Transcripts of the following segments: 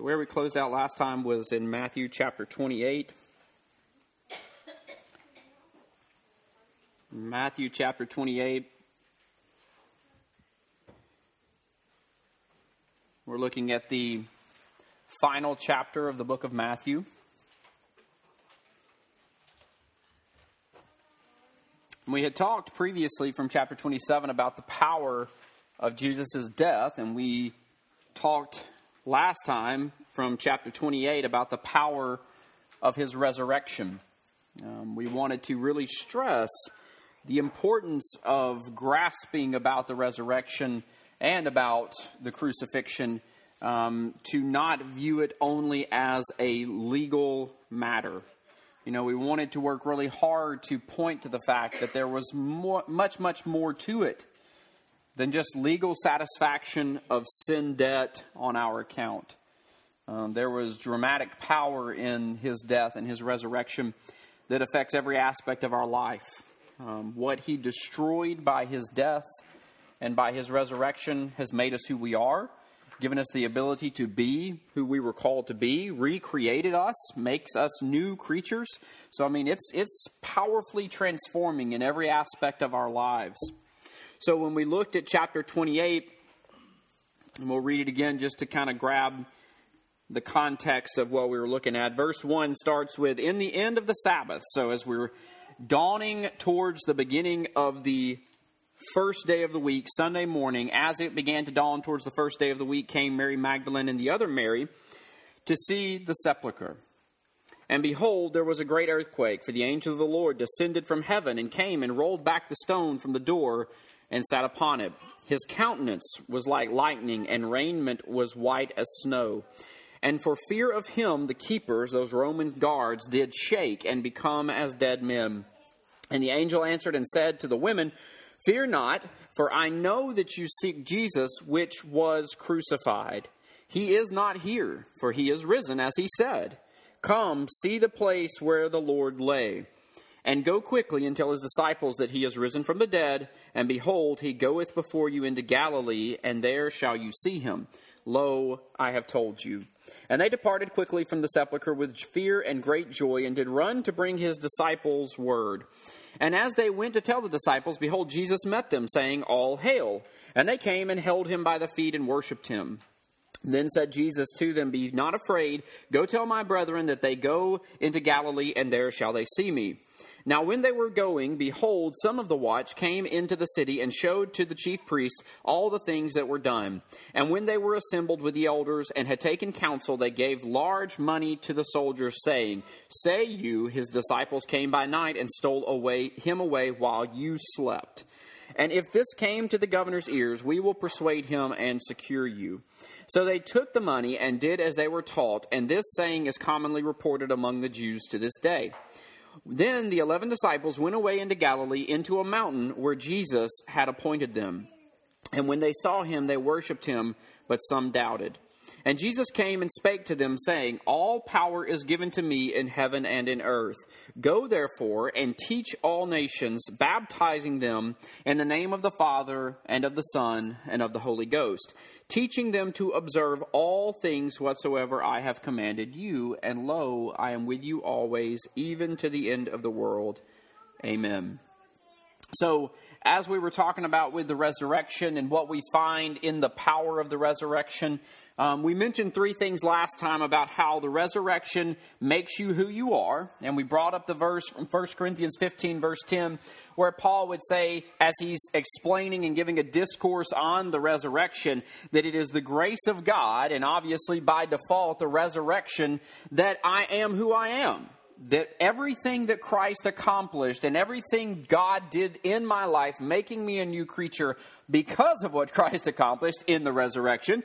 So, where we closed out last time was in Matthew chapter 28. Matthew chapter 28. We're looking at the final chapter of the book of Matthew. We had talked previously from chapter 27 about the power of Jesus' death, and we talked last time from chapter 28 about the power of his resurrection. Um, we wanted to really stress the importance of grasping about the resurrection and about the crucifixion um, to not view it only as a legal matter. You know, we wanted to work really hard to point to the fact that there was more, much, much more to it than just legal satisfaction of sin debt on our account. Um, there was dramatic power in his death and his resurrection that affects every aspect of our life. Um, what he destroyed by his death and by his resurrection has made us who we are given us the ability to be who we were called to be, recreated us, makes us new creatures. So I mean it's it's powerfully transforming in every aspect of our lives. So when we looked at chapter 28, and we'll read it again just to kind of grab the context of what we were looking at. Verse 1 starts with In the end of the Sabbath. So as we're dawning towards the beginning of the first day of the week, Sunday morning, as it began to dawn towards the first day of the week, came Mary Magdalene and the other Mary to see the sepulchre. And behold, there was a great earthquake, for the angel of the Lord descended from heaven and came and rolled back the stone from the door and sat upon it. His countenance was like lightning, and raiment was white as snow. And for fear of him, the keepers, those Roman guards, did shake and become as dead men. And the angel answered and said to the women, Fear not, for I know that you seek Jesus, which was crucified. He is not here, for he is risen, as he said. Come, see the place where the Lord lay. And go quickly and tell his disciples that he is risen from the dead, and behold, he goeth before you into Galilee, and there shall you see him. Lo, I have told you. And they departed quickly from the sepulchre with fear and great joy, and did run to bring his disciples word. And as they went to tell the disciples, behold, Jesus met them, saying, All hail. And they came and held him by the feet and worshipped him. Then said Jesus to them, Be not afraid. Go tell my brethren that they go into Galilee, and there shall they see me. Now, when they were going, behold, some of the watch came into the city and showed to the chief priests all the things that were done. And when they were assembled with the elders and had taken counsel, they gave large money to the soldiers, saying, Say you, his disciples came by night and stole away him away while you slept. And if this came to the governor's ears, we will persuade him and secure you. So they took the money and did as they were taught, and this saying is commonly reported among the Jews to this day. Then the eleven disciples went away into Galilee into a mountain where Jesus had appointed them. And when they saw him, they worshipped him, but some doubted. And Jesus came and spake to them, saying, All power is given to me in heaven and in earth. Go therefore and teach all nations, baptizing them in the name of the Father, and of the Son, and of the Holy Ghost, teaching them to observe all things whatsoever I have commanded you. And lo, I am with you always, even to the end of the world. Amen. So, as we were talking about with the resurrection and what we find in the power of the resurrection, um, we mentioned three things last time about how the resurrection makes you who you are. And we brought up the verse from 1 Corinthians 15, verse 10, where Paul would say, as he's explaining and giving a discourse on the resurrection, that it is the grace of God, and obviously by default, the resurrection, that I am who I am that everything that Christ accomplished and everything God did in my life, making me a new creature because of what Christ accomplished in the resurrection,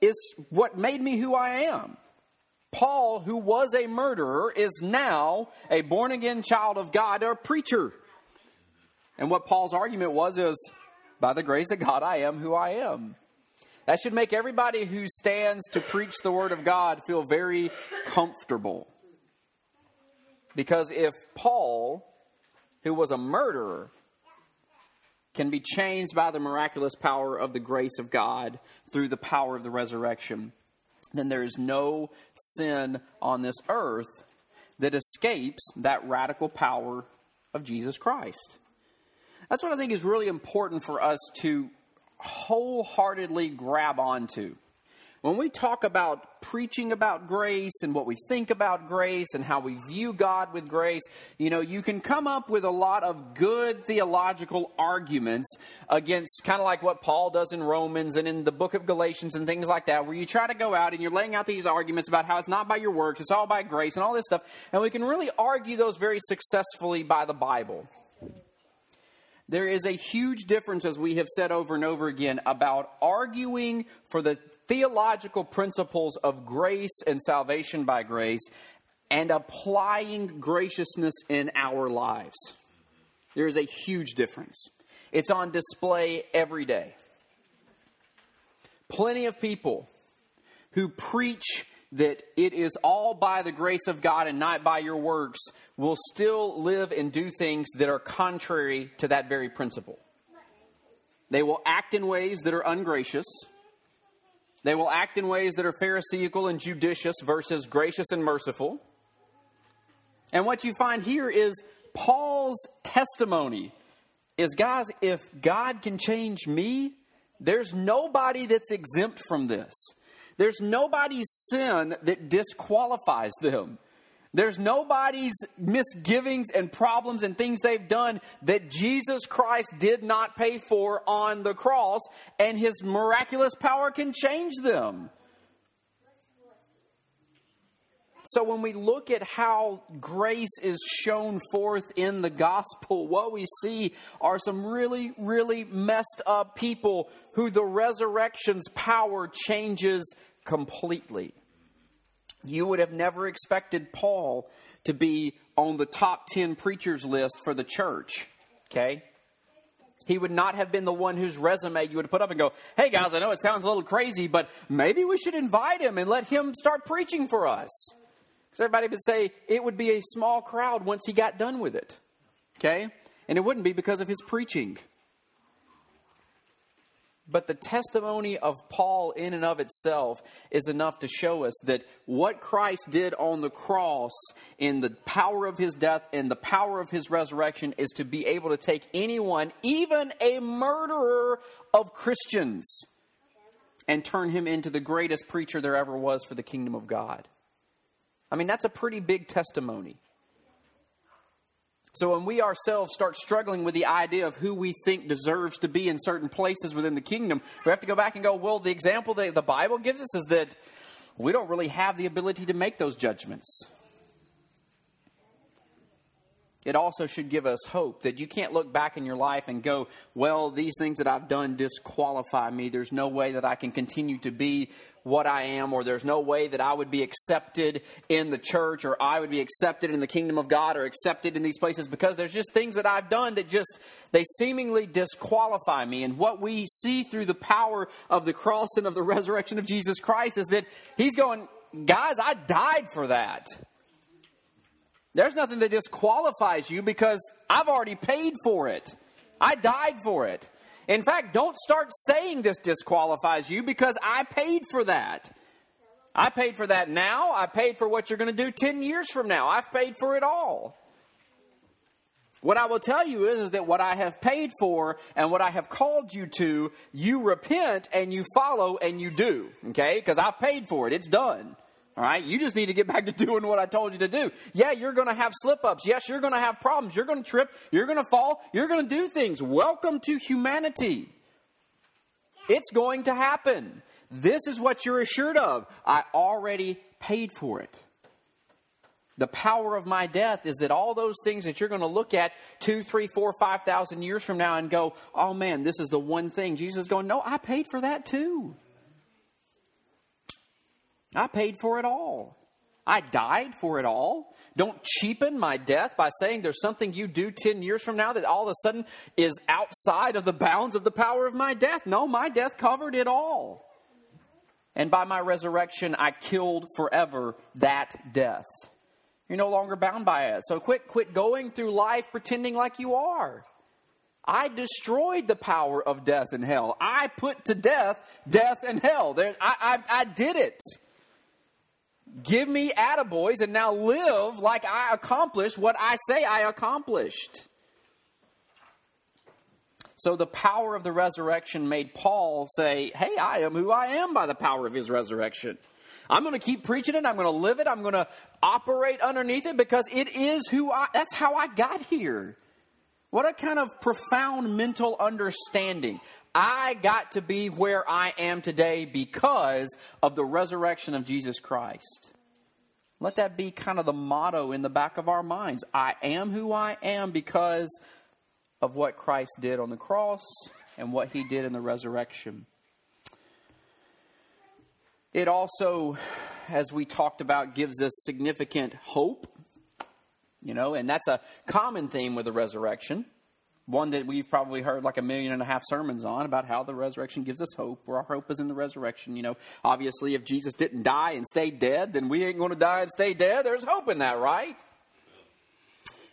is what made me who I am. Paul, who was a murderer, is now a born again child of God, a preacher. And what Paul's argument was is, by the grace of God, I am who I am. That should make everybody who stands to preach the Word of God feel very comfortable. Because if Paul, who was a murderer, can be changed by the miraculous power of the grace of God through the power of the resurrection, then there is no sin on this earth that escapes that radical power of Jesus Christ. That's what I think is really important for us to wholeheartedly grab onto. When we talk about preaching about grace and what we think about grace and how we view God with grace, you know, you can come up with a lot of good theological arguments against kind of like what Paul does in Romans and in the book of Galatians and things like that, where you try to go out and you're laying out these arguments about how it's not by your works, it's all by grace and all this stuff. And we can really argue those very successfully by the Bible. There is a huge difference, as we have said over and over again, about arguing for the theological principles of grace and salvation by grace and applying graciousness in our lives. There is a huge difference. It's on display every day. Plenty of people who preach that it is all by the grace of God and not by your works will still live and do things that are contrary to that very principle. They will act in ways that are ungracious. They will act in ways that are Pharisaical and judicious versus gracious and merciful. And what you find here is Paul's testimony is guys, if God can change me, there's nobody that's exempt from this. There's nobody's sin that disqualifies them. There's nobody's misgivings and problems and things they've done that Jesus Christ did not pay for on the cross, and his miraculous power can change them. So, when we look at how grace is shown forth in the gospel, what we see are some really, really messed up people who the resurrection's power changes completely. You would have never expected Paul to be on the top 10 preachers list for the church, okay? He would not have been the one whose resume you would put up and go, hey guys, I know it sounds a little crazy, but maybe we should invite him and let him start preaching for us. Because everybody would say it would be a small crowd once he got done with it, okay? And it wouldn't be because of his preaching. But the testimony of Paul, in and of itself, is enough to show us that what Christ did on the cross, in the power of his death and the power of his resurrection, is to be able to take anyone, even a murderer of Christians, and turn him into the greatest preacher there ever was for the kingdom of God. I mean, that's a pretty big testimony. So when we ourselves start struggling with the idea of who we think deserves to be in certain places within the kingdom, we have to go back and go, well, the example that the Bible gives us is that we don't really have the ability to make those judgments it also should give us hope that you can't look back in your life and go, well, these things that I've done disqualify me. There's no way that I can continue to be what I am, or there's no way that I would be accepted in the church, or I would be accepted in the kingdom of God, or accepted in these places because there's just things that I've done that just, they seemingly disqualify me. And what we see through the power of the cross and of the resurrection of Jesus Christ is that He's going, guys, I died for that. There's nothing that disqualifies you because I've already paid for it. I died for it. In fact, don't start saying this disqualifies you because I paid for that. I paid for that now. I paid for what you're going to do 10 years from now. I've paid for it all. What I will tell you is, is that what I have paid for and what I have called you to, you repent and you follow and you do. Okay? Because I've paid for it. It's done. All right, you just need to get back to doing what I told you to do. Yeah, you're going to have slip ups. Yes, you're going to have problems. You're going to trip. You're going to fall. You're going to do things. Welcome to humanity. It's going to happen. This is what you're assured of. I already paid for it. The power of my death is that all those things that you're going to look at two, three, four, five thousand years from now and go, oh man, this is the one thing. Jesus is going, no, I paid for that too. I paid for it all. I died for it all. Don't cheapen my death by saying there's something you do 10 years from now that all of a sudden is outside of the bounds of the power of my death. No, my death covered it all. And by my resurrection, I killed forever that death. You're no longer bound by it. So quit, quit going through life pretending like you are. I destroyed the power of death and hell. I put to death death and hell. There, I, I, I did it. Give me attaboys and now live like I accomplished what I say I accomplished. So the power of the resurrection made Paul say, Hey, I am who I am by the power of his resurrection. I'm going to keep preaching it. I'm going to live it. I'm going to operate underneath it because it is who I, that's how I got here. What a kind of profound mental understanding. I got to be where I am today because of the resurrection of Jesus Christ. Let that be kind of the motto in the back of our minds. I am who I am because of what Christ did on the cross and what he did in the resurrection. It also, as we talked about, gives us significant hope. You know, and that's a common theme with the resurrection. One that we've probably heard like a million and a half sermons on about how the resurrection gives us hope, where our hope is in the resurrection. You know, obviously, if Jesus didn't die and stay dead, then we ain't going to die and stay dead. There's hope in that, right?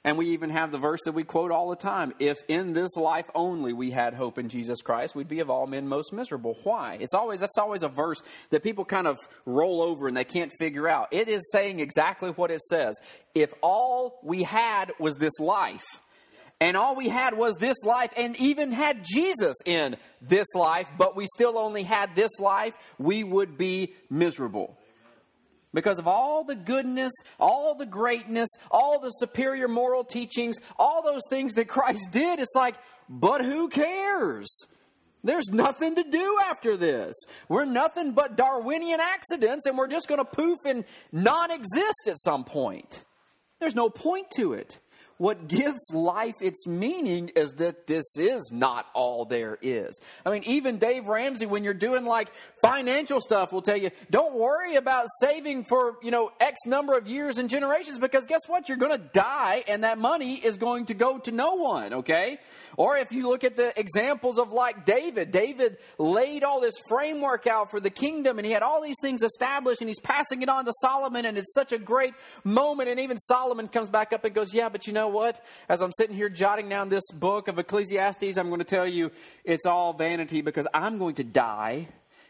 And we even have the verse that we quote all the time if in this life only we had hope in Jesus Christ, we'd be of all men most miserable. Why? It's always that's always a verse that people kind of roll over and they can't figure out. It is saying exactly what it says. If all we had was this life, and all we had was this life, and even had Jesus in this life, but we still only had this life, we would be miserable because of all the goodness, all the greatness, all the superior moral teachings, all those things that Christ did. It's like, but who cares? There's nothing to do after this. We're nothing but Darwinian accidents, and we're just going to poof and non exist at some point. There's no point to it. What gives life its meaning is that this is not all there is. I mean, even Dave Ramsey, when you're doing like financial stuff, will tell you, don't worry about saving for, you know, X number of years and generations because guess what? You're going to die and that money is going to go to no one, okay? Or if you look at the examples of like David, David laid all this framework out for the kingdom and he had all these things established and he's passing it on to Solomon and it's such a great moment. And even Solomon comes back up and goes, yeah, but you know what? As I'm sitting here jotting down this book of Ecclesiastes, I'm going to tell you it's all vanity because I'm going to die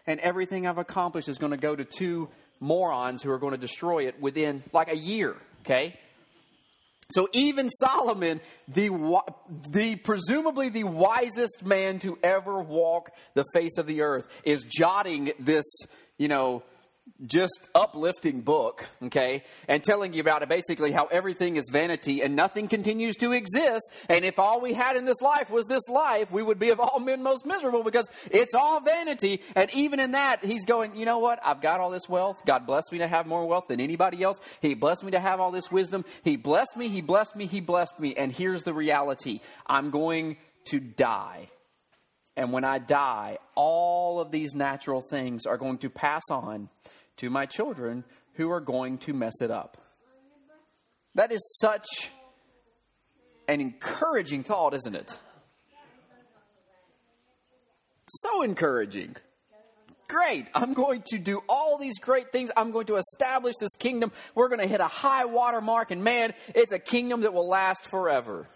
and everything I've accomplished is going to go to two morons who are going to destroy it within like a year, okay? So even Solomon, the, the presumably the wisest man to ever walk the face of the earth, is jotting this, you know, just uplifting book, okay, and telling you about it basically how everything is vanity and nothing continues to exist. And if all we had in this life was this life, we would be of all men most miserable because it's all vanity. And even in that, he's going, you know what? I've got all this wealth. God blessed me to have more wealth than anybody else. He blessed me to have all this wisdom. He blessed me, he blessed me, he blessed me. And here's the reality I'm going to die. And when I die, all of these natural things are going to pass on to my children who are going to mess it up. That is such an encouraging thought, isn't it? So encouraging. Great. I'm going to do all these great things. I'm going to establish this kingdom. We're going to hit a high water mark, and man, it's a kingdom that will last forever.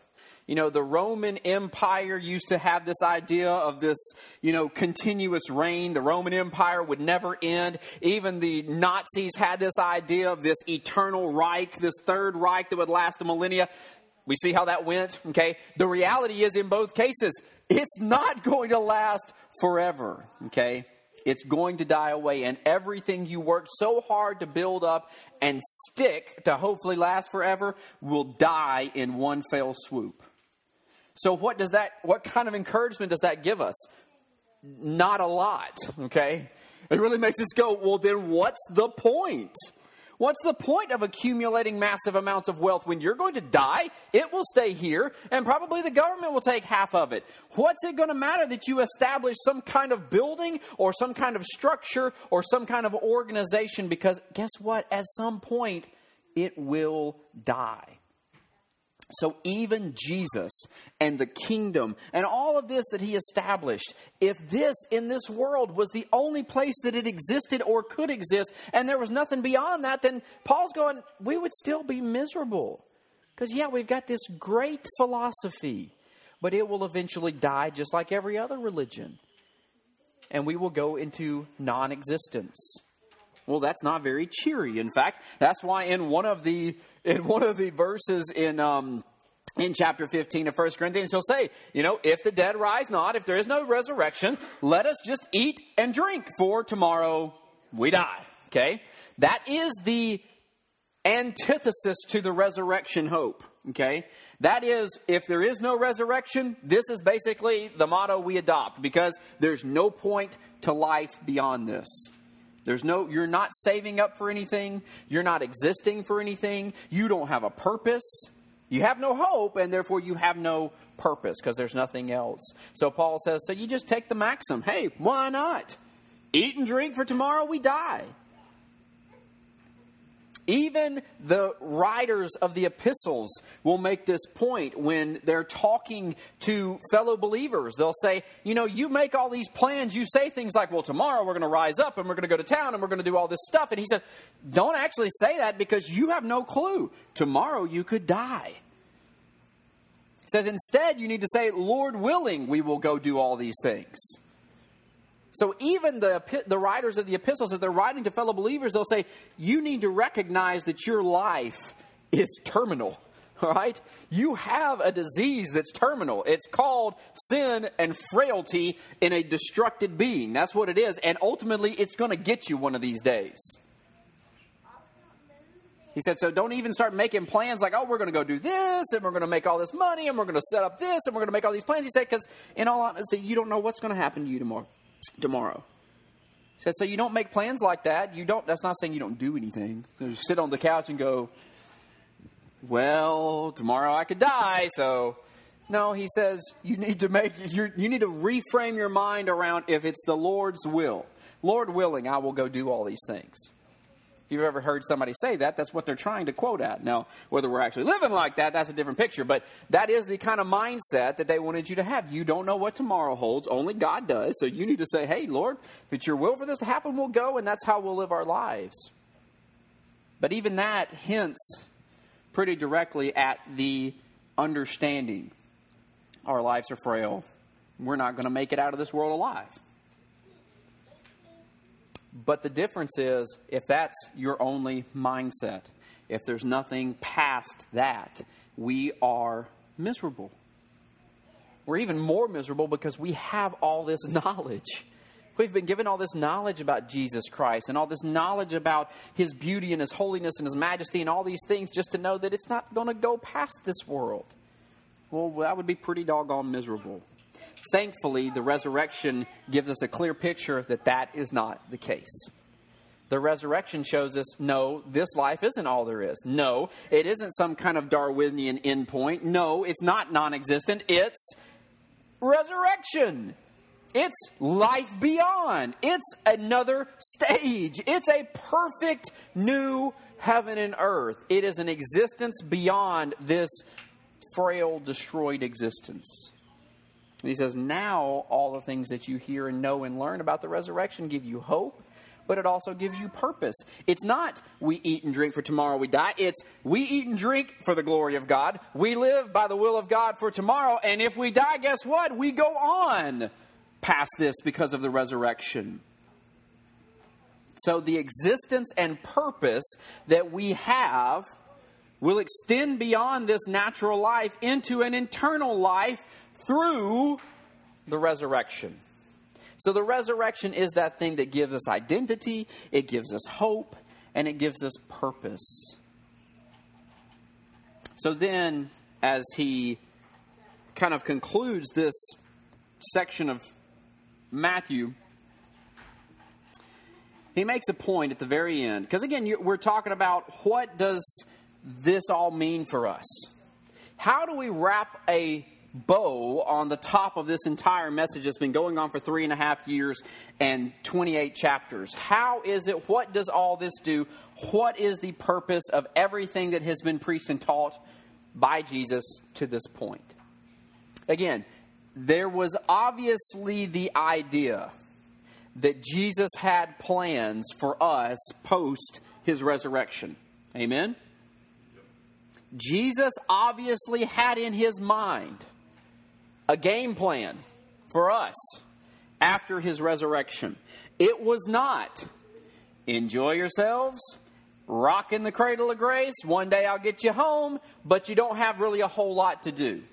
You know, the Roman Empire used to have this idea of this, you know, continuous reign. The Roman Empire would never end. Even the Nazis had this idea of this eternal Reich, this third Reich that would last a millennia. We see how that went, okay? The reality is, in both cases, it's not going to last forever, okay? It's going to die away, and everything you worked so hard to build up and stick to hopefully last forever will die in one fell swoop. So what does that what kind of encouragement does that give us? Not a lot, okay? It really makes us go, well then what's the point? What's the point of accumulating massive amounts of wealth when you're going to die? It will stay here, and probably the government will take half of it. What's it going to matter that you establish some kind of building or some kind of structure or some kind of organization? Because guess what? At some point, it will die. So, even Jesus and the kingdom and all of this that he established, if this in this world was the only place that it existed or could exist, and there was nothing beyond that, then Paul's going, we would still be miserable. Because, yeah, we've got this great philosophy, but it will eventually die just like every other religion. And we will go into non existence. Well, that's not very cheery. In fact, that's why in one of the in one of the verses in um, in chapter 15 of 1 Corinthians, he'll say, you know, if the dead rise not, if there is no resurrection, let us just eat and drink, for tomorrow we die. Okay? That is the antithesis to the resurrection hope. Okay? That is, if there is no resurrection, this is basically the motto we adopt because there's no point to life beyond this. There's no, you're not saving up for anything. You're not existing for anything. You don't have a purpose. You have no hope, and therefore you have no purpose because there's nothing else. So Paul says, so you just take the maxim. Hey, why not? Eat and drink, for tomorrow we die. Even the writers of the epistles will make this point when they're talking to fellow believers. They'll say, You know, you make all these plans. You say things like, Well, tomorrow we're going to rise up and we're going to go to town and we're going to do all this stuff. And he says, Don't actually say that because you have no clue. Tomorrow you could die. He says, Instead, you need to say, Lord willing, we will go do all these things. So even the, the writers of the epistles, as they're writing to fellow believers, they'll say, you need to recognize that your life is terminal. All right? You have a disease that's terminal. It's called sin and frailty in a destructed being. That's what it is. And ultimately, it's going to get you one of these days. He said, so don't even start making plans like, oh, we're going to go do this, and we're going to make all this money, and we're going to set up this, and we're going to make all these plans. He said, because in all honesty, you don't know what's going to happen to you tomorrow tomorrow. He said, so you don't make plans like that. You don't. That's not saying you don't do anything. You just sit on the couch and go, well, tomorrow I could die. So, no, he says you need to make you need to reframe your mind around if it's the Lord's will. Lord willing, I will go do all these things. If you've ever heard somebody say that, that's what they're trying to quote at. Now, whether we're actually living like that, that's a different picture. But that is the kind of mindset that they wanted you to have. You don't know what tomorrow holds, only God does. So you need to say, hey, Lord, if it's your will for this to happen, we'll go, and that's how we'll live our lives. But even that hints pretty directly at the understanding our lives are frail. We're not going to make it out of this world alive. But the difference is if that's your only mindset, if there's nothing past that, we are miserable. We're even more miserable because we have all this knowledge. We've been given all this knowledge about Jesus Christ and all this knowledge about His beauty and His holiness and His majesty and all these things just to know that it's not going to go past this world. Well, that would be pretty doggone miserable. Thankfully, the resurrection gives us a clear picture that that is not the case. The resurrection shows us no, this life isn't all there is. No, it isn't some kind of Darwinian endpoint. No, it's not non existent. It's resurrection. It's life beyond. It's another stage. It's a perfect new heaven and earth. It is an existence beyond this frail, destroyed existence. And he says, Now all the things that you hear and know and learn about the resurrection give you hope, but it also gives you purpose. It's not we eat and drink for tomorrow we die. It's we eat and drink for the glory of God. We live by the will of God for tomorrow. And if we die, guess what? We go on past this because of the resurrection. So the existence and purpose that we have will extend beyond this natural life into an eternal life through the resurrection. So the resurrection is that thing that gives us identity, it gives us hope, and it gives us purpose. So then, as he kind of concludes this section of Matthew, he makes a point at the very end. Because again, we're talking about what does this all mean for us? How do we wrap a bow on the top of this entire message that's been going on for three and a half years and 28 chapters. How is it? What does all this do? What is the purpose of everything that has been preached and taught by Jesus to this point? Again, there was obviously the idea that Jesus had plans for us post his resurrection. Amen? Jesus obviously had in his mind a game plan for us after his resurrection. It was not enjoy yourselves, rock in the cradle of grace. One day I'll get you home, but you don't have really a whole lot to do.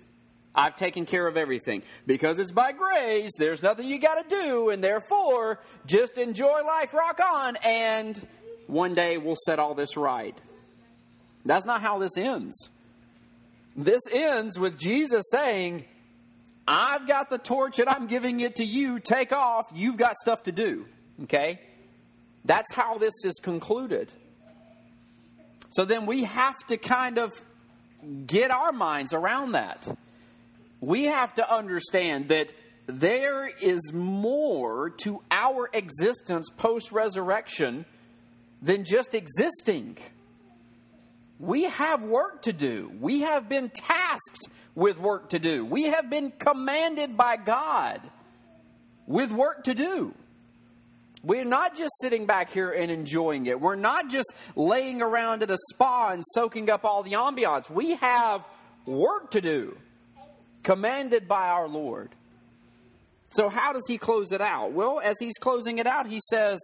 I've taken care of everything. Because it's by grace, there's nothing you got to do, and therefore, just enjoy life, rock on, and one day we'll set all this right. That's not how this ends. This ends with Jesus saying, I've got the torch and I'm giving it to you. Take off. You've got stuff to do. Okay? That's how this is concluded. So then we have to kind of get our minds around that. We have to understand that there is more to our existence post resurrection than just existing. We have work to do. We have been tasked with work to do. We have been commanded by God with work to do. We're not just sitting back here and enjoying it. We're not just laying around at a spa and soaking up all the ambiance. We have work to do, commanded by our Lord. So, how does he close it out? Well, as he's closing it out, he says,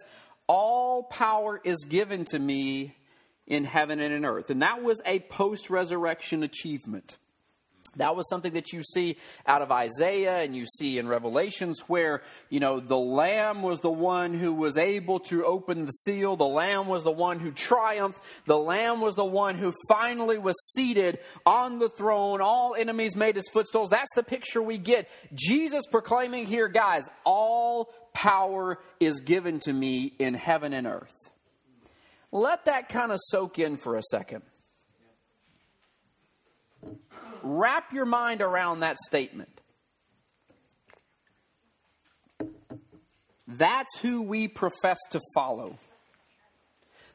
All power is given to me in heaven and in earth. And that was a post resurrection achievement. That was something that you see out of Isaiah and you see in Revelations where, you know, the Lamb was the one who was able to open the seal. The Lamb was the one who triumphed. The Lamb was the one who finally was seated on the throne. All enemies made his footstools. That's the picture we get. Jesus proclaiming here, guys, all power is given to me in heaven and earth. Let that kind of soak in for a second wrap your mind around that statement. That's who we profess to follow.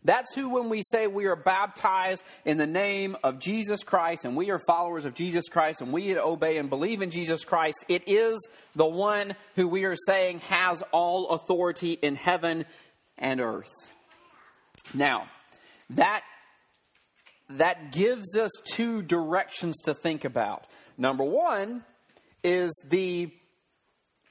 That's who, when we say we are baptized in the name of Jesus Christ and we are followers of Jesus Christ and we obey and believe in Jesus Christ, it is the one who we are saying has all authority in heaven and earth. Now, that that gives us two directions to think about. Number one is the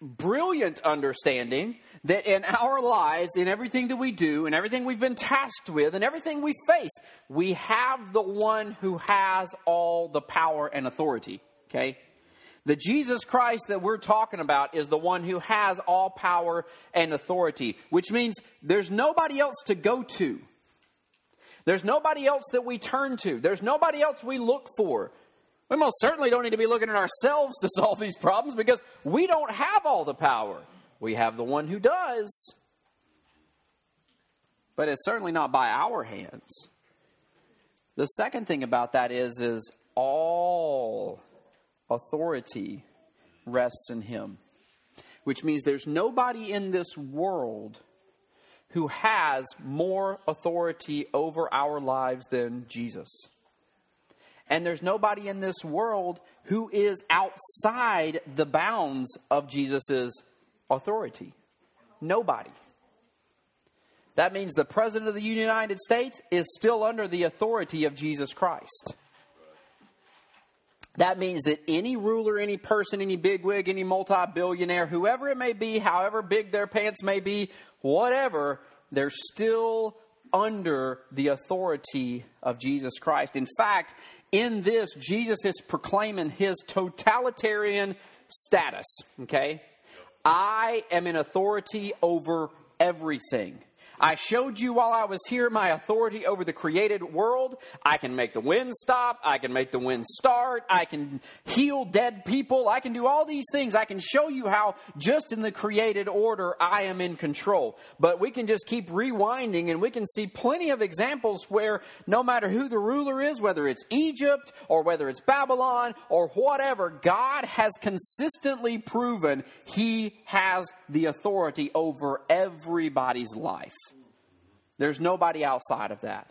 brilliant understanding that in our lives, in everything that we do, and everything we've been tasked with, and everything we face, we have the one who has all the power and authority. Okay? The Jesus Christ that we're talking about is the one who has all power and authority, which means there's nobody else to go to. There's nobody else that we turn to. There's nobody else we look for. We most certainly don't need to be looking at ourselves to solve these problems because we don't have all the power. We have the one who does. But it's certainly not by our hands. The second thing about that is is all authority rests in him. Which means there's nobody in this world who has more authority over our lives than Jesus. And there's nobody in this world who is outside the bounds of Jesus' authority. Nobody. That means the President of the United States is still under the authority of Jesus Christ. That means that any ruler, any person, any bigwig, any multi billionaire, whoever it may be, however big their pants may be, whatever, they're still under the authority of Jesus Christ. In fact, in this, Jesus is proclaiming his totalitarian status. Okay? I am in authority over everything. I showed you while I was here my authority over the created world. I can make the wind stop. I can make the wind start. I can heal dead people. I can do all these things. I can show you how just in the created order I am in control. But we can just keep rewinding and we can see plenty of examples where no matter who the ruler is, whether it's Egypt or whether it's Babylon or whatever, God has consistently proven he has the authority over everybody's life. There's nobody outside of that.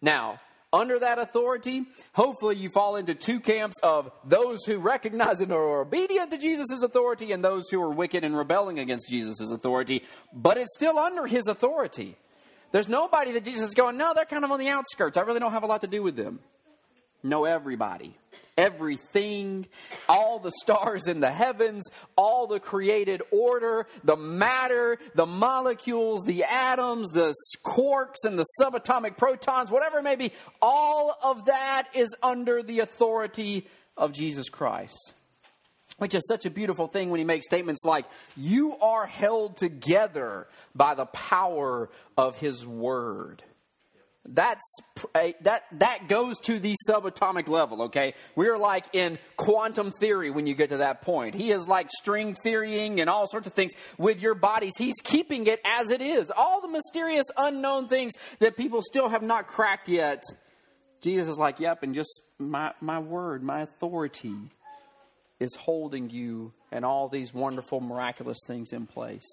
Now, under that authority, hopefully you fall into two camps of those who recognize and are obedient to Jesus' authority and those who are wicked and rebelling against Jesus' authority, but it's still under his authority. There's nobody that Jesus is going, no, they're kind of on the outskirts. I really don't have a lot to do with them. Know everybody, everything, all the stars in the heavens, all the created order, the matter, the molecules, the atoms, the quarks and the subatomic protons, whatever it may be, all of that is under the authority of Jesus Christ. Which is such a beautiful thing when he makes statements like, You are held together by the power of his word. That's that that goes to the subatomic level, okay? We're like in quantum theory when you get to that point. He is like string theorying and all sorts of things with your bodies. He's keeping it as it is. All the mysterious unknown things that people still have not cracked yet. Jesus is like, "Yep, and just my my word, my authority is holding you and all these wonderful miraculous things in place."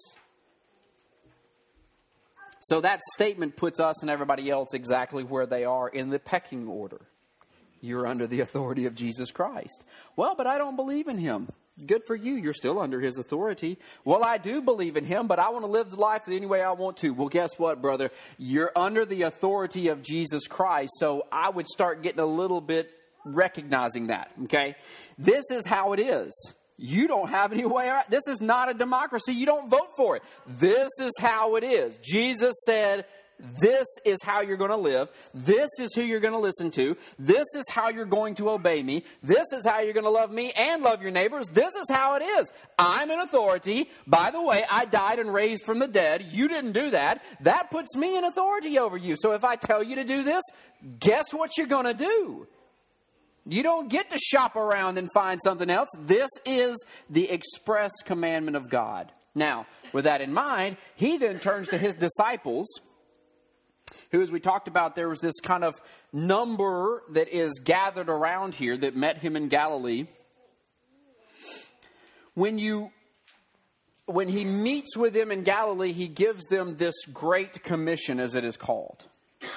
So that statement puts us and everybody else exactly where they are in the pecking order. You're under the authority of Jesus Christ. Well, but I don't believe in him. Good for you. You're still under his authority. Well, I do believe in him, but I want to live the life any way I want to. Well, guess what, brother? You're under the authority of Jesus Christ. So I would start getting a little bit recognizing that, okay? This is how it is. You don't have any way out. This is not a democracy. You don't vote for it. This is how it is. Jesus said, this is how you're going to live. This is who you're going to listen to. This is how you're going to obey me. This is how you're going to love me and love your neighbors. This is how it is. I'm an authority. By the way, I died and raised from the dead. You didn't do that. That puts me in authority over you. So if I tell you to do this, guess what you're going to do? You don't get to shop around and find something else. This is the express commandment of God. Now, with that in mind, he then turns to his disciples, who, as we talked about, there was this kind of number that is gathered around here that met him in Galilee. When you when he meets with them in Galilee, he gives them this great commission, as it is called.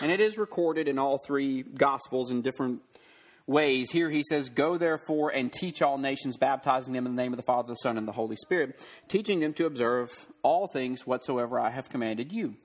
And it is recorded in all three Gospels in different ways. Here he says, Go therefore and teach all nations, baptizing them in the name of the Father, the Son, and the Holy Spirit, teaching them to observe all things whatsoever I have commanded you.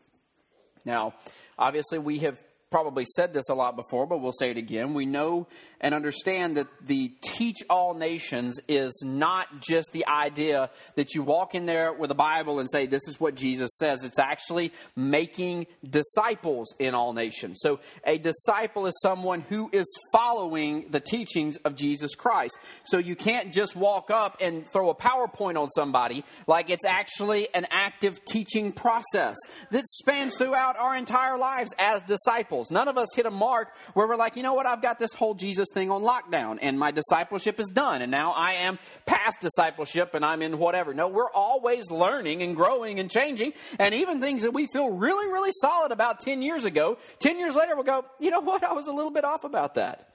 Now, obviously, we have probably said this a lot before, but we'll say it again. We know and understand that the teach all nations is not just the idea that you walk in there with a Bible and say, This is what Jesus says. It's actually making disciples in all nations. So a disciple is someone who is following the teachings of Jesus Christ. So you can't just walk up and throw a PowerPoint on somebody like it's actually an active teaching process that spans throughout our entire lives as disciples disciples. None of us hit a mark where we're like, you know what, I've got this whole Jesus thing on lockdown and my discipleship is done and now I am past discipleship and I'm in whatever. No, we're always learning and growing and changing. And even things that we feel really, really solid about 10 years ago, 10 years later we'll go, you know what, I was a little bit off about that.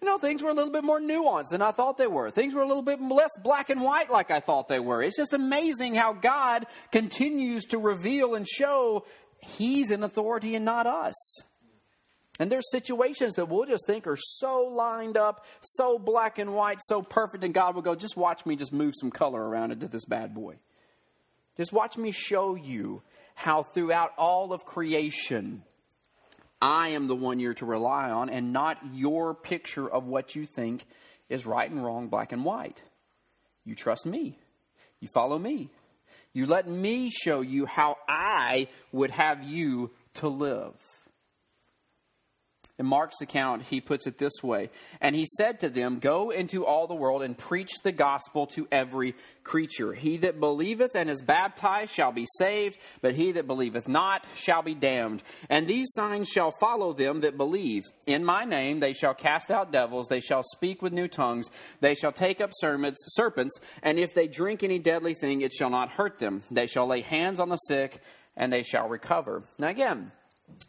You know, things were a little bit more nuanced than I thought they were. Things were a little bit less black and white like I thought they were. It's just amazing how God continues to reveal and show He's in authority and not us. And there's situations that we'll just think are so lined up, so black and white, so perfect, and God will go, just watch me just move some color around into this bad boy. Just watch me show you how throughout all of creation, I am the one you're to rely on and not your picture of what you think is right and wrong, black and white. You trust me. You follow me. You let me show you how I would have you to live. In Mark's account, he puts it this way And he said to them, Go into all the world and preach the gospel to every creature. He that believeth and is baptized shall be saved, but he that believeth not shall be damned. And these signs shall follow them that believe. In my name they shall cast out devils, they shall speak with new tongues, they shall take up serpents, and if they drink any deadly thing, it shall not hurt them. They shall lay hands on the sick, and they shall recover. Now, again,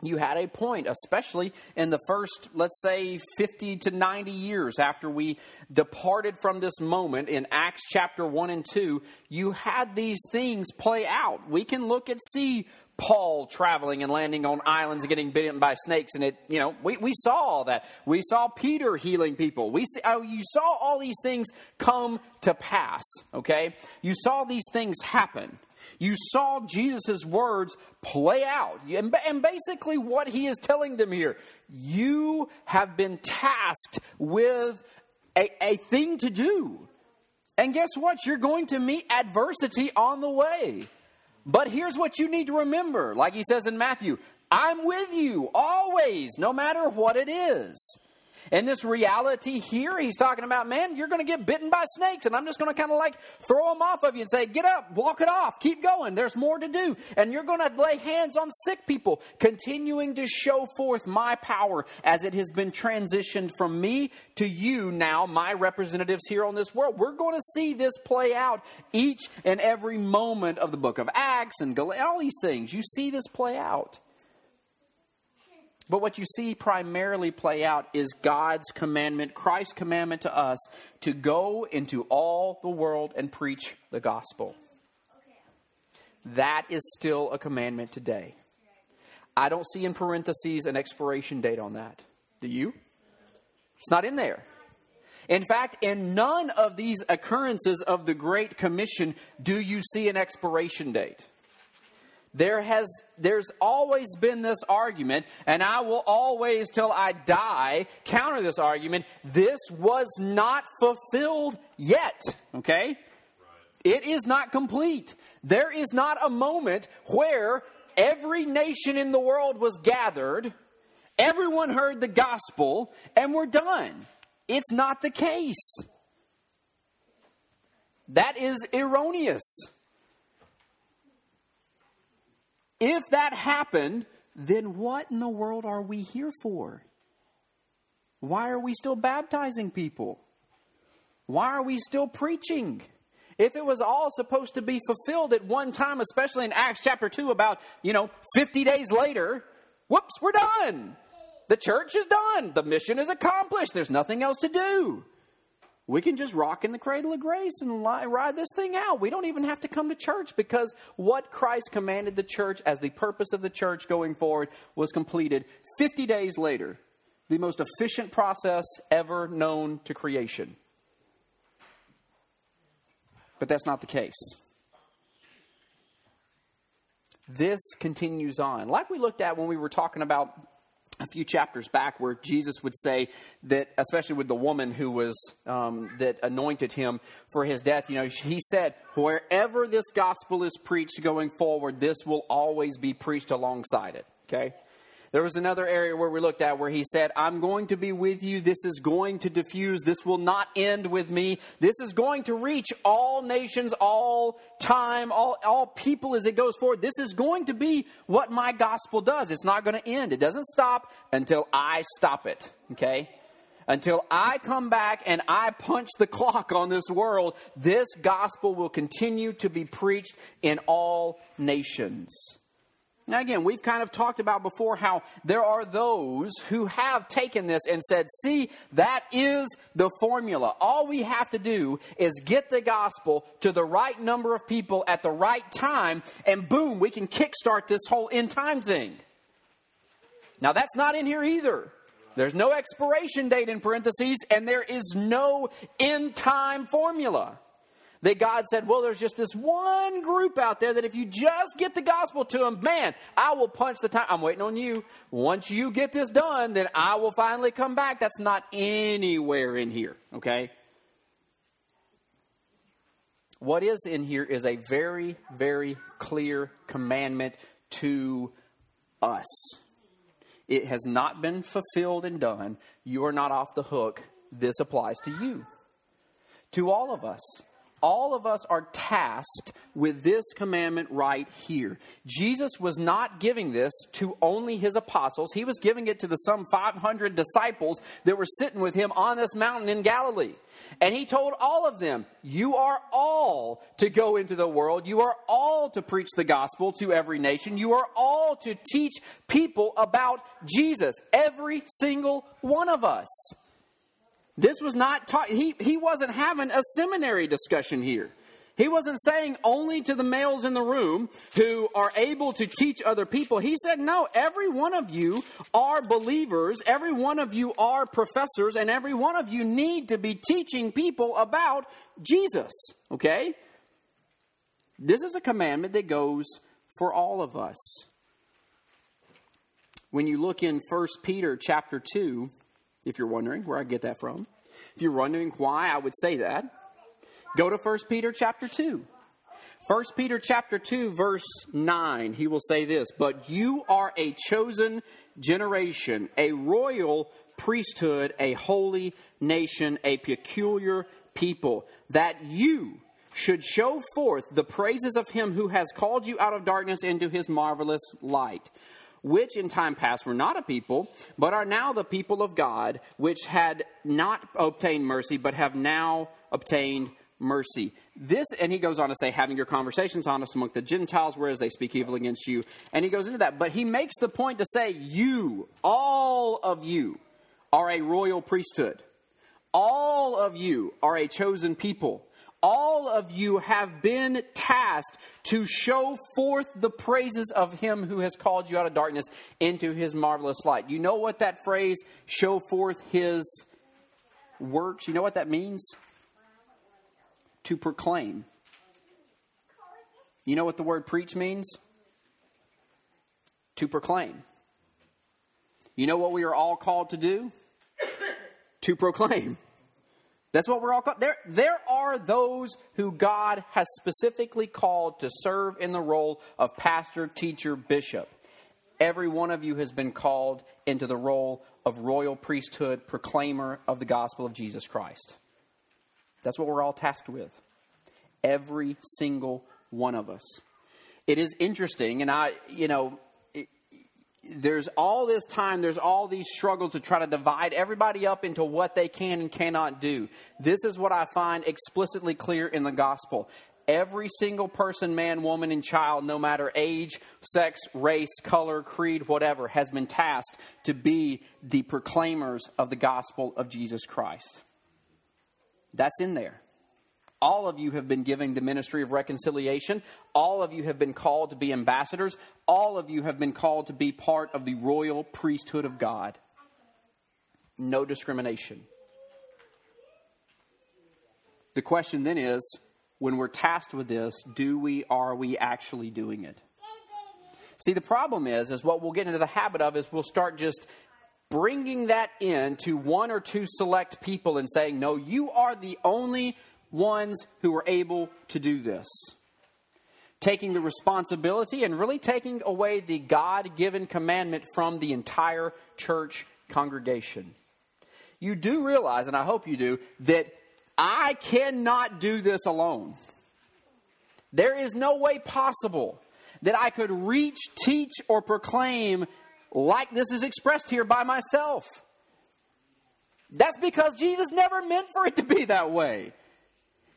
you had a point, especially in the first, let's say, 50 to 90 years after we departed from this moment in Acts chapter 1 and 2. You had these things play out. We can look and see Paul traveling and landing on islands and getting bitten by snakes, and it, you know, we, we saw all that. We saw Peter healing people. We see, oh, you saw all these things come to pass, okay? You saw these things happen. You saw Jesus' words play out. And basically, what he is telling them here you have been tasked with a, a thing to do. And guess what? You're going to meet adversity on the way. But here's what you need to remember like he says in Matthew I'm with you always, no matter what it is. And this reality here, he's talking about, man, you're going to get bitten by snakes, and I'm just going to kind of like throw them off of you and say, get up, walk it off, keep going. There's more to do. And you're going to lay hands on sick people, continuing to show forth my power as it has been transitioned from me to you now, my representatives here on this world. We're going to see this play out each and every moment of the book of Acts and all these things. You see this play out. But what you see primarily play out is God's commandment, Christ's commandment to us to go into all the world and preach the gospel. That is still a commandment today. I don't see in parentheses an expiration date on that. Do you? It's not in there. In fact, in none of these occurrences of the Great Commission do you see an expiration date there has there's always been this argument and i will always till i die counter this argument. This was not fulfilled yet okay? Right. it is not complete. There is not a moment where every nation in the world was gathered everyone heard the gospel and we're done. It's not the case. That is erroneous If that happened, then what in the world are we here for? Why are we still baptizing people? Why are we still preaching? If it was all supposed to be fulfilled at one time, especially in Acts chapter 2, about, you know, 50 days later, whoops, we're done. The church is done. The mission is accomplished. There's nothing else to do. We can just rock in the cradle of grace and ride this thing out. We don't even have to come to church because what Christ commanded the church as the purpose of the church going forward was completed 50 days later. The most efficient process ever known to creation. But that's not the case. This continues on. Like we looked at when we were talking about a few chapters back where Jesus would say that, especially with the woman who was um, that anointed him for his death, you know, he said, "Wherever this gospel is preached going forward, this will always be preached alongside it." Okay, there was another area where we looked at where he said, I'm going to be with you. This is going to diffuse. This will not end with me. This is going to reach all nations, all time, all, all people as it goes forward. This is going to be what my gospel does. It's not going to end. It doesn't stop until I stop it. Okay? Until I come back and I punch the clock on this world, this gospel will continue to be preached in all nations. Now, again, we've kind of talked about before how there are those who have taken this and said, see, that is the formula. All we have to do is get the gospel to the right number of people at the right time, and boom, we can kickstart this whole end time thing. Now, that's not in here either. There's no expiration date in parentheses, and there is no end time formula that God said, well, there's just this one group out there that if you just get the gospel to them, man, I will punch the time. I'm waiting on you. Once you get this done, then I will finally come back. That's not anywhere in here, okay? What is in here is a very, very clear commandment to us. It has not been fulfilled and done. You are not off the hook. This applies to you, to all of us all of us are tasked with this commandment right here. Jesus was not giving this to only his apostles, he was giving it to the some 500 disciples that were sitting with him on this mountain in Galilee. And he told all of them, You are all to go into the world. You are all to preach the gospel to every nation. You are all to teach people about Jesus. Every single one of us. This was not taught, he, he wasn't having a seminary discussion here. He wasn't saying only to the males in the room who are able to teach other people. He said, no, every one of you are believers, every one of you are professors, and every one of you need to be teaching people about Jesus. Okay? This is a commandment that goes for all of us. When you look in 1 Peter chapter 2, if you're wondering where I get that from, if you're wondering why I would say that, go to 1 Peter chapter 2. 1 Peter chapter 2 verse 9 he will say this but you are a chosen generation a royal priesthood a holy nation a peculiar people that you should show forth the praises of him who has called you out of darkness into his marvelous light which in time past were not a people, but are now the people of God, which had not obtained mercy, but have now obtained mercy. This, and he goes on to say, having your conversations honest among the Gentiles, whereas they speak evil against you. And he goes into that. But he makes the point to say, you, all of you, are a royal priesthood. All of you are a chosen people all of you have been tasked to show forth the praises of him who has called you out of darkness into his marvelous light. You know what that phrase, show forth his works, you know what that means? To proclaim. You know what the word preach means? To proclaim. You know what we are all called to do? to proclaim. That's what we're all called. There, there are those who God has specifically called to serve in the role of pastor, teacher, bishop. Every one of you has been called into the role of royal priesthood, proclaimer of the gospel of Jesus Christ. That's what we're all tasked with. Every single one of us. It is interesting, and I, you know, there's all this time, there's all these struggles to try to divide everybody up into what they can and cannot do. This is what I find explicitly clear in the gospel. Every single person, man, woman, and child, no matter age, sex, race, color, creed, whatever, has been tasked to be the proclaimers of the gospel of Jesus Christ. That's in there. All of you have been given the ministry of reconciliation. All of you have been called to be ambassadors. All of you have been called to be part of the royal priesthood of God. No discrimination. The question then is when we're tasked with this, do we, are we actually doing it? See, the problem is, is what we'll get into the habit of is we'll start just bringing that in to one or two select people and saying, no, you are the only ones who were able to do this. Taking the responsibility and really taking away the God given commandment from the entire church congregation. You do realize, and I hope you do, that I cannot do this alone. There is no way possible that I could reach, teach, or proclaim like this is expressed here by myself. That's because Jesus never meant for it to be that way.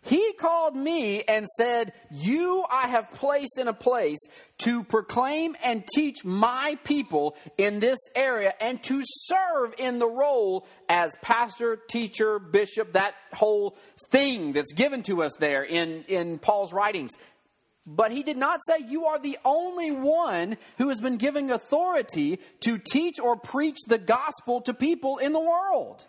He called me and said, You I have placed in a place to proclaim and teach my people in this area and to serve in the role as pastor, teacher, bishop, that whole thing that's given to us there in, in Paul's writings. But he did not say, You are the only one who has been given authority to teach or preach the gospel to people in the world.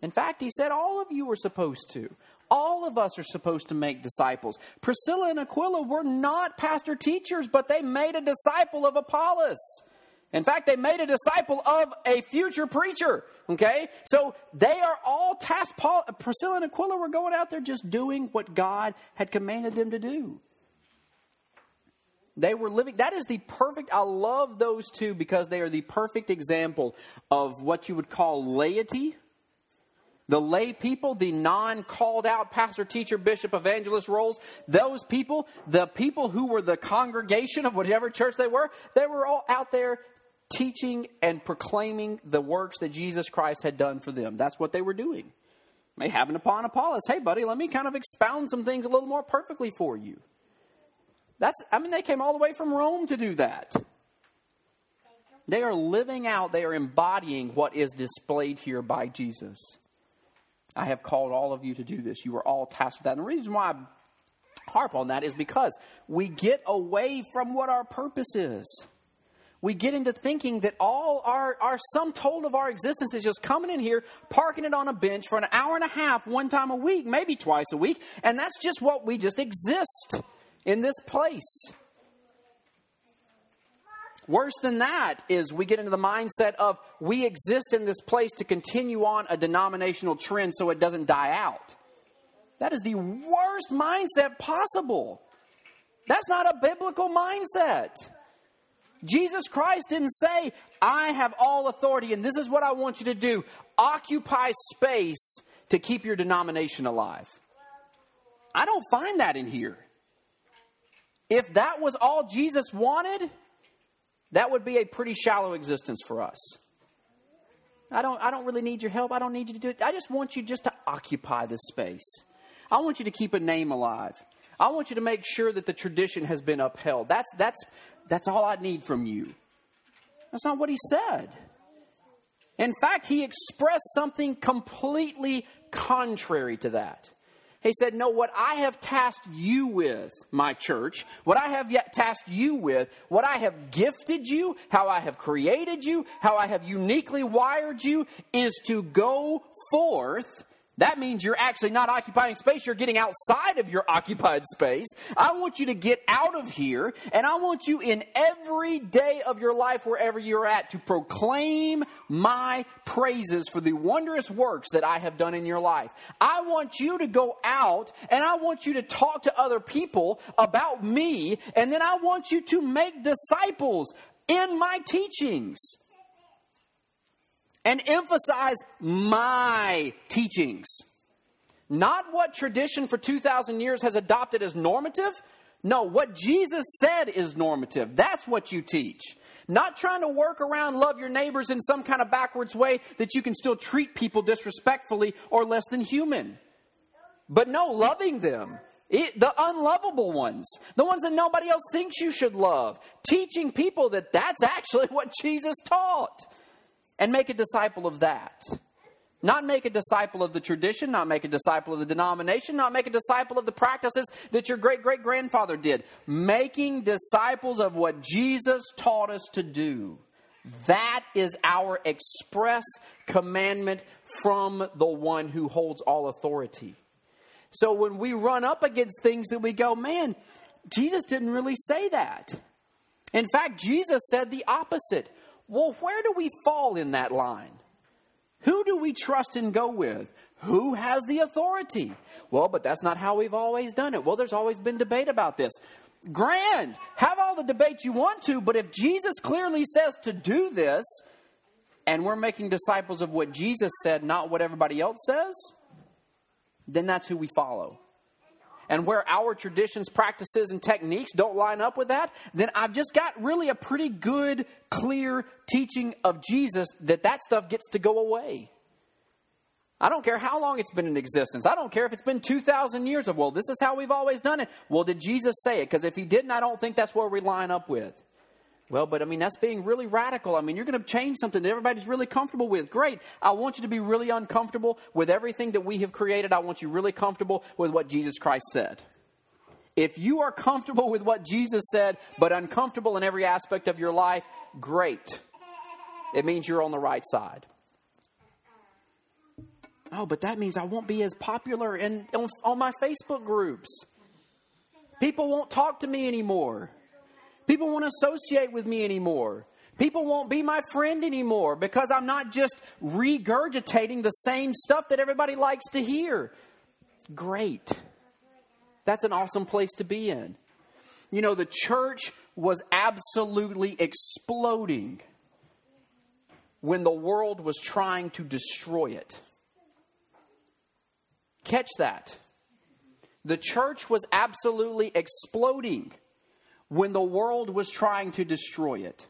In fact, he said all of you are supposed to. All of us are supposed to make disciples. Priscilla and Aquila were not pastor teachers, but they made a disciple of Apollos. In fact, they made a disciple of a future preacher. Okay? So they are all tasked. Paul, Priscilla and Aquila were going out there just doing what God had commanded them to do. They were living, that is the perfect, I love those two because they are the perfect example of what you would call laity the lay people, the non called out pastor, teacher, bishop, evangelist roles, those people, the people who were the congregation of whatever church they were, they were all out there teaching and proclaiming the works that Jesus Christ had done for them. That's what they were doing. May happen upon Apollos. Hey, buddy, let me kind of expound some things a little more perfectly for you. That's, I mean, they came all the way from Rome to do that. They are living out, they are embodying what is displayed here by Jesus. I have called all of you to do this. You are all tasked with that. And the reason why I harp on that is because we get away from what our purpose is. we get into thinking that all our, our sum total of our existence is just coming in here, parking it on a bench for an hour and a half, one time a week, maybe twice a week, and that's just what we just exist in this place. Worse than that is we get into the mindset of we exist in this place to continue on a denominational trend so it doesn't die out. That is the worst mindset possible. That's not a biblical mindset. Jesus Christ didn't say, I have all authority and this is what I want you to do. Occupy space to keep your denomination alive. I don't find that in here. If that was all Jesus wanted, that would be a pretty shallow existence for us. I don't, I don't really need your help. I don't need you to do it. I just want you just to occupy this space. I want you to keep a name alive. I want you to make sure that the tradition has been upheld. That's, that's, that's all I need from you. That's not what he said. In fact, he expressed something completely contrary to that. He said, No, what I have tasked you with, my church, what I have yet tasked you with, what I have gifted you, how I have created you, how I have uniquely wired you, is to go forth that means you're actually not occupying space, you're getting outside of your occupied space. I want you to get out of here, and I want you in every day of your life, wherever you're at, to proclaim my praises for the wondrous works that I have done in your life. I want you to go out and I want you to talk to other people about me, and then I want you to make disciples in my teachings and emphasize my teachings. Not what tradition for 2,000 years has adopted as normative. No, what Jesus said is normative. That's what you teach. Not trying to work around love your neighbors in some kind of backwards way that you can still treat people disrespectfully or less than human. But no, loving them. It, the unlovable ones, the ones that nobody else thinks you should love, teaching people that that's actually what Jesus taught and make a disciple of that. Not make a disciple of the tradition, not make a disciple of the denomination, not make a disciple of the practices that your great great grandfather did. Making disciples of what Jesus taught us to do. That is our express commandment from the one who holds all authority. So when we run up against things that we go, man, Jesus didn't really say that. In fact, Jesus said the opposite. Well, where do we fall in that line? Who do we trust and go with? Who has the authority? Well, but that's not how we've always done it. Well, there's always been debate about this. Grand, have all the debate you want to, but if Jesus clearly says to do this, and we're making disciples of what Jesus said, not what everybody else says, then that's who we follow and where our traditions, practices, and techniques don't line up with that, then I've just got really a pretty good, clear teaching of Jesus that that stuff gets to go away. I don't care how long it's been in existence. I don't care if it's been 2,000 years of, well, this is how we've always done it. Well, did Jesus say it? Because if he didn't, I don't think that's where we line up with. Well, but I mean, that's being really radical. I mean, you're going to change something that everybody's really comfortable with. Great. I want you to be really uncomfortable with everything that we have created. I want you really comfortable with what Jesus Christ said. If you are comfortable with what Jesus said, but uncomfortable in every aspect of your life, great. It means you're on the right side. Oh, but that means I won't be as popular in, on, on my Facebook groups. People won't talk to me anymore. People won't associate with me anymore. People won't be my friend anymore because I'm not just regurgitating the same stuff that everybody likes to hear. Great. That's an awesome place to be in. You know, the church was absolutely exploding when the world was trying to destroy it. Catch that. The church was absolutely exploding when the world was trying to destroy it.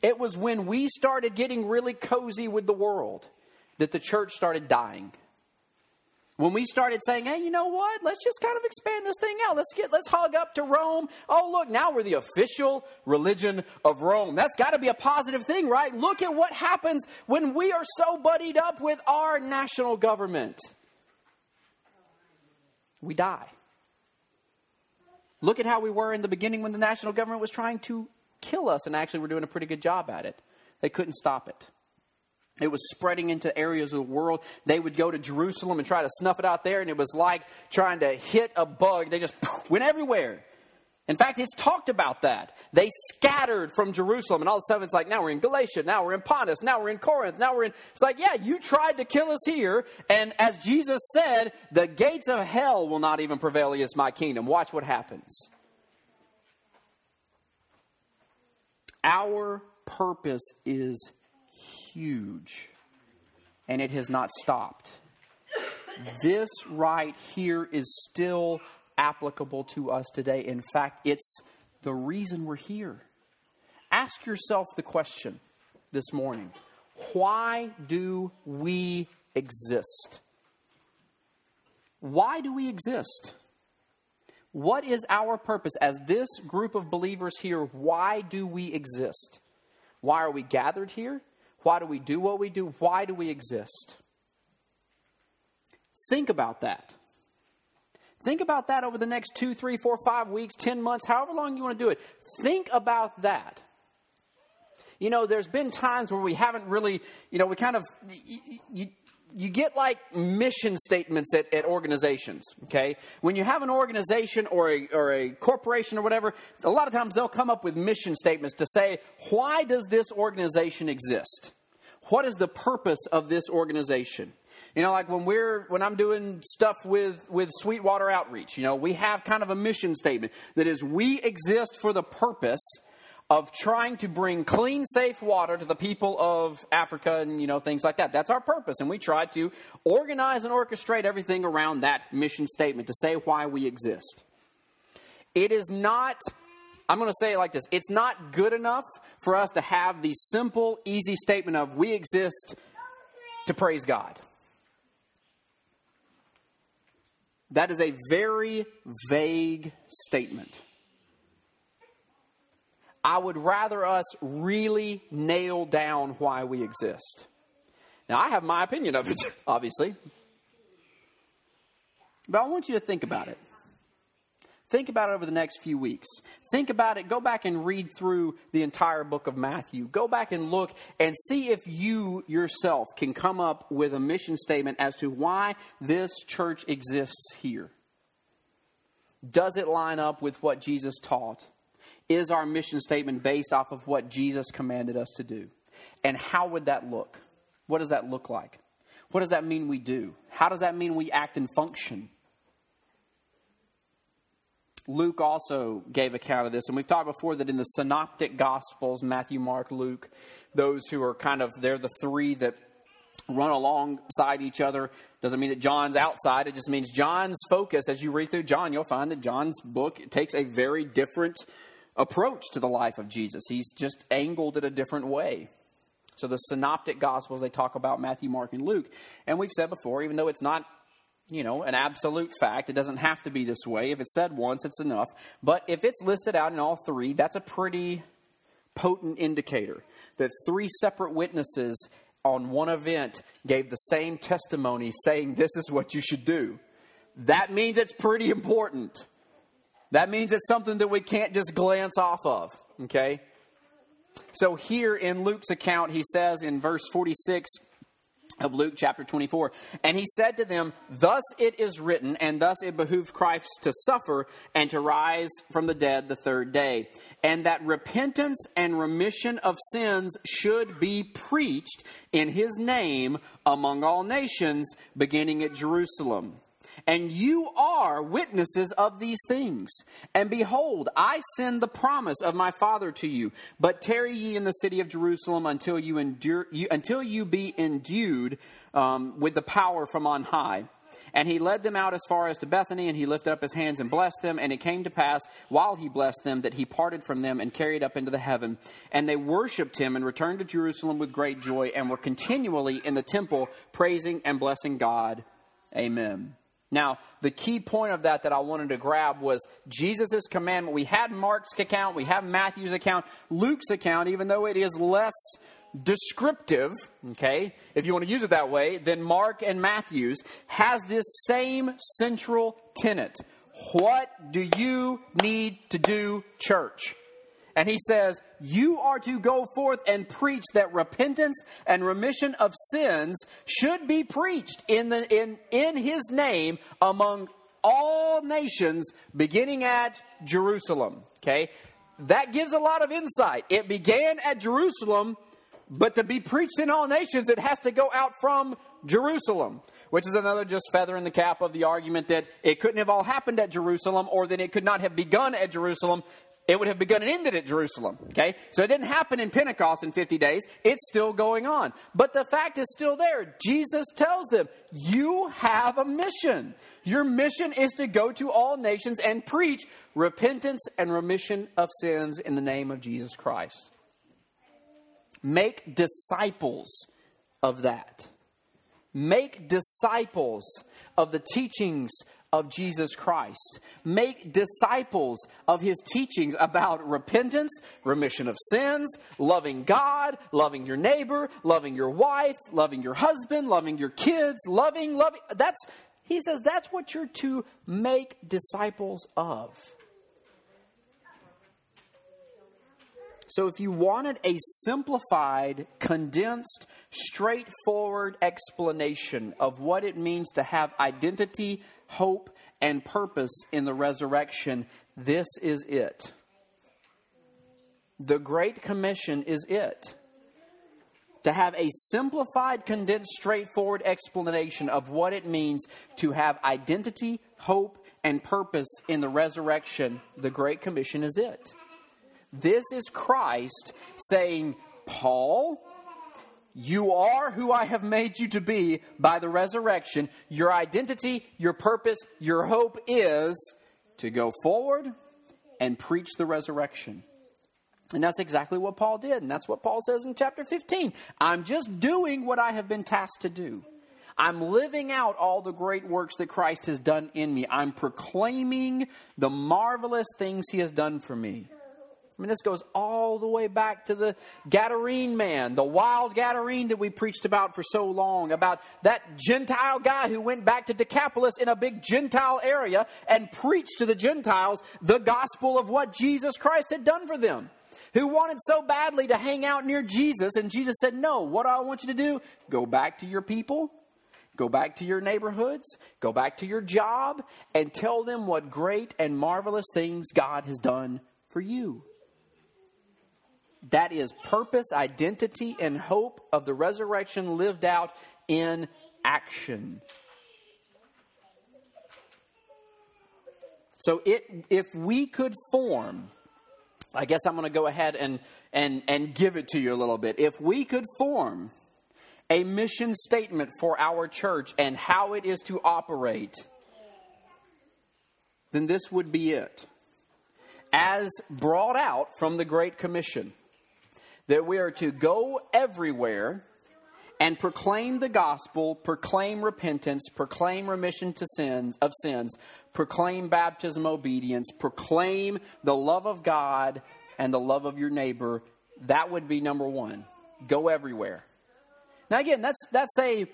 It was when we started getting really cozy with the world that the church started dying. When we started saying, "Hey, you know what? Let's just kind of expand this thing out. Let's get let's hug up to Rome. Oh, look, now we're the official religion of Rome. That's got to be a positive thing, right? Look at what happens when we are so buddied up with our national government. We die. Look at how we were in the beginning when the national government was trying to kill us, and actually we're doing a pretty good job at it. They couldn't stop it. It was spreading into areas of the world. They would go to Jerusalem and try to snuff it out there, and it was like trying to hit a bug. They just went everywhere. In fact, it's talked about that. They scattered from Jerusalem, and all of a sudden it's like, now we're in Galatia, now we're in Pontus, now we're in Corinth, now we're in. It's like, yeah, you tried to kill us here, and as Jesus said, the gates of hell will not even prevail against my kingdom. Watch what happens. Our purpose is huge, and it has not stopped. This right here is still applicable to us today. In fact, it's the reason we're here. Ask yourself the question this morning why do we exist? Why do we exist? What is our purpose as this group of believers here? Why do we exist? Why are we gathered here? Why do we do what we do? Why do we exist? Think about that. Think about that over the next two, three, four, five weeks, 10 months, however long you want to do it. Think about that. You know, there's been times where we haven't really, you know, we kind of, you, you, you get like mission statements at, at, organizations, okay? When you have an organization or a, or a corporation or whatever, a lot of times they'll come up with mission statements to say, why does this organization exist? What is the purpose of this organization? You know, like when we're when I'm doing stuff with with Sweetwater Outreach, you know, we have kind of a mission statement that is we exist for the purpose of trying to bring clean, safe water to the people of Africa and you know things like that. That's our purpose, and we try to organize and orchestrate everything around that mission statement to say why we exist. It is not. I'm going to say it like this. It's not good enough for us to have the simple, easy statement of we exist to praise God. That is a very vague statement. I would rather us really nail down why we exist. Now, I have my opinion of it, obviously. But I want you to think about it. Think about it over the next few weeks. Think about it. Go back and read through the entire book of Matthew. Go back and look and see if you yourself can come up with a mission statement as to why this church exists here. Does it line up with what Jesus taught? Is our mission statement based off of what Jesus commanded us to do? And how would that look? What does that look like? What does that mean we do? How does that mean we act and function? Luke also gave account of this, and we've talked before that in the synoptic gospels, Matthew, Mark, Luke, those who are kind of, they're the three that run alongside each other. Doesn't mean that John's outside. It just means John's focus. As you read through John, you'll find that John's book takes a very different approach to the life of Jesus. He's just angled it a different way. So the synoptic gospels, they talk about Matthew, Mark, and Luke. And we've said before, even though it's not you know, an absolute fact. It doesn't have to be this way. If it's said once, it's enough. But if it's listed out in all three, that's a pretty potent indicator that three separate witnesses on one event gave the same testimony saying this is what you should do. That means it's pretty important. That means it's something that we can't just glance off of, okay? So here in Luke's account, he says in verse 46 of Luke chapter 24. And he said to them, Thus it is written, and thus it behooved Christ to suffer and to rise from the dead the third day, and that repentance and remission of sins should be preached in his name among all nations, beginning at Jerusalem. And you are witnesses of these things. And behold, I send the promise of my Father to you. But tarry ye in the city of Jerusalem until you endure, you, until you be endued um, with the power from on high. And he led them out as far as to Bethany, and he lifted up his hands and blessed them. And it came to pass, while he blessed them, that he parted from them and carried up into the heaven. And they worshipped him and returned to Jerusalem with great joy, and were continually in the temple praising and blessing God. Amen. Now, the key point of that that I wanted to grab was Jesus' commandment. We had Mark's account, we have Matthew's account, Luke's account, even though it is less descriptive, okay, if you want to use it that way, then Mark and Matthew's, has this same central tenet. What do you need to do, church? And he says, You are to go forth and preach that repentance and remission of sins should be preached in, the, in, in his name among all nations, beginning at Jerusalem. Okay? That gives a lot of insight. It began at Jerusalem, but to be preached in all nations, it has to go out from Jerusalem which is another just feather in the cap of the argument that it couldn't have all happened at Jerusalem or that it could not have begun at Jerusalem. It would have begun and ended at Jerusalem. Okay? So it didn't happen in Pentecost in 50 days. It's still going on. But the fact is still there. Jesus tells them, You have a mission. Your mission is to go to all nations and preach repentance and remission of sins in the name of Jesus Christ. Make disciples of that. Make disciples of the teachings of Jesus Christ. Make disciples of his teachings about repentance, remission of sins, loving God, loving your neighbor, loving your wife, loving your husband, loving your kids, loving, loving. That's, he says, that's what you're to make disciples of. So, if you wanted a simplified, condensed, straightforward explanation of what it means to have identity, hope, and purpose in the resurrection, this is it. The Great Commission is it. To have a simplified, condensed, straightforward explanation of what it means to have identity, hope, and purpose in the resurrection, the Great Commission is it. This is Christ saying, Paul, you are who I have made you to be by the resurrection. Your identity, your purpose, your hope is to go forward and preach the resurrection. And that's exactly what Paul did. And that's what Paul says in chapter 15. I'm just doing what I have been tasked to do. I'm living out all the great works that Christ has done in me. I'm proclaiming the marvelous things he has done for me. I mean, this goes all the way back to the Gadarene man, the wild Gadarene that we preached about for so long, about that Gentile guy who went back to Decapolis in a big Gentile area and preached to the Gentiles the gospel of what Jesus Christ had done for them. Who wanted so badly to hang out near Jesus, and Jesus said, No, what do I want you to do? Go back to your people, Go back to your neighborhoods, go back to your job, and tell them what great and marvelous things God has done for you. That is purpose, identity, and hope of the resurrection lived out in action. So it, if we could form, I guess I'm going to go ahead and, and, and give it to you a little bit. If we could form a mission statement for our church and how it is to operate, then this would be it. As brought out from the Great Commission that we are to go everywhere and proclaim the gospel, proclaim repentance, proclaim remission to sins of sins, proclaim baptism obedience, proclaim the love of God and the love of your neighbor. That would be number 1. Go everywhere. Now again, that's that's a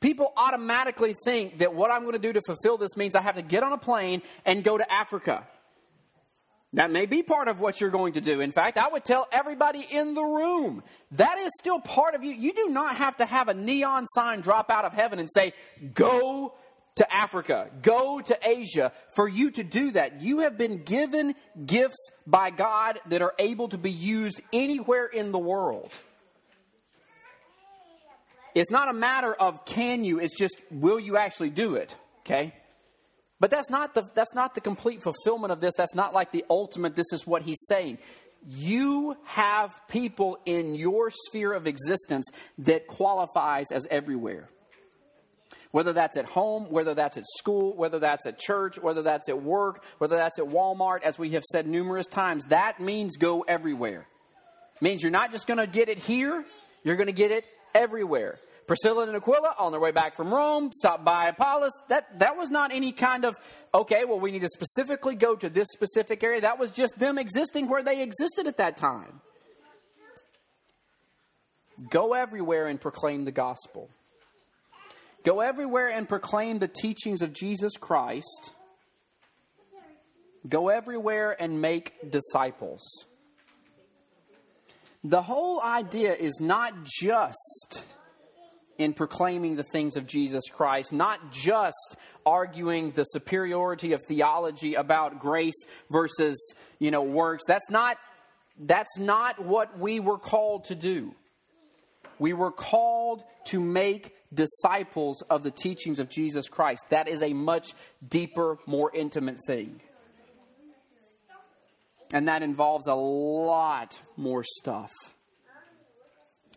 people automatically think that what I'm going to do to fulfill this means I have to get on a plane and go to Africa. That may be part of what you're going to do. In fact, I would tell everybody in the room that is still part of you. You do not have to have a neon sign drop out of heaven and say, go to Africa, go to Asia for you to do that. You have been given gifts by God that are able to be used anywhere in the world. It's not a matter of can you, it's just will you actually do it, okay? But that's not the that's not the complete fulfillment of this. That's not like the ultimate this is what he's saying. You have people in your sphere of existence that qualifies as everywhere. Whether that's at home, whether that's at school, whether that's at church, whether that's at work, whether that's at Walmart, as we have said numerous times, that means go everywhere. It means you're not just going to get it here, you're going to get it everywhere. Priscilla and Aquila on their way back from Rome stopped by Apollos. That, that was not any kind of, okay, well, we need to specifically go to this specific area. That was just them existing where they existed at that time. Go everywhere and proclaim the gospel. Go everywhere and proclaim the teachings of Jesus Christ. Go everywhere and make disciples. The whole idea is not just in proclaiming the things of Jesus Christ, not just arguing the superiority of theology about grace versus, you know, works. That's not that's not what we were called to do. We were called to make disciples of the teachings of Jesus Christ. That is a much deeper, more intimate thing. And that involves a lot more stuff.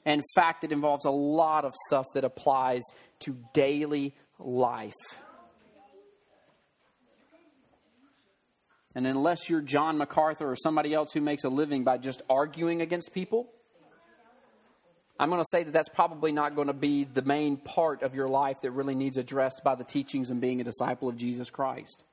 In fact, it involves a lot of stuff that applies to daily life. And unless you're John MacArthur or somebody else who makes a living by just arguing against people, I'm going to say that that's probably not going to be the main part of your life that really needs addressed by the teachings and being a disciple of Jesus Christ.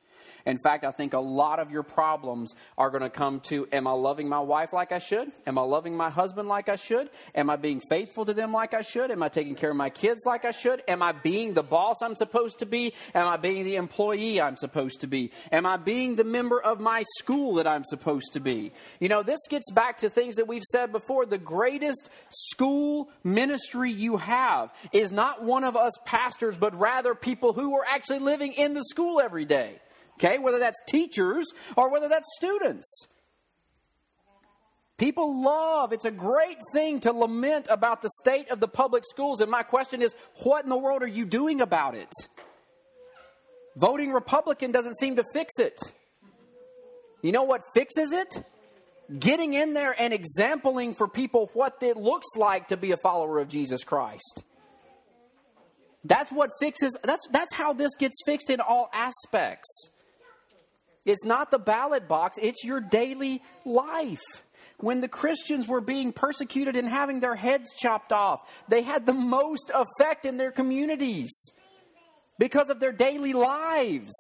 In fact, I think a lot of your problems are going to come to Am I loving my wife like I should? Am I loving my husband like I should? Am I being faithful to them like I should? Am I taking care of my kids like I should? Am I being the boss I'm supposed to be? Am I being the employee I'm supposed to be? Am I being the member of my school that I'm supposed to be? You know, this gets back to things that we've said before. The greatest school ministry you have is not one of us pastors, but rather people who are actually living in the school every day okay? Whether that's teachers or whether that's students. People love, it's a great thing to lament about the state of the public schools. And my question is, what in the world are you doing about it? Voting Republican doesn't seem to fix it. You know what fixes it? Getting in there and exempling for people what it looks like to be a follower of Jesus Christ. That's what fixes that's that's how this gets fixed in all aspects. It's not the ballot box, it's your daily life. When the Christians were being persecuted and having their heads chopped off, they had the most effect in their communities because of their daily lives,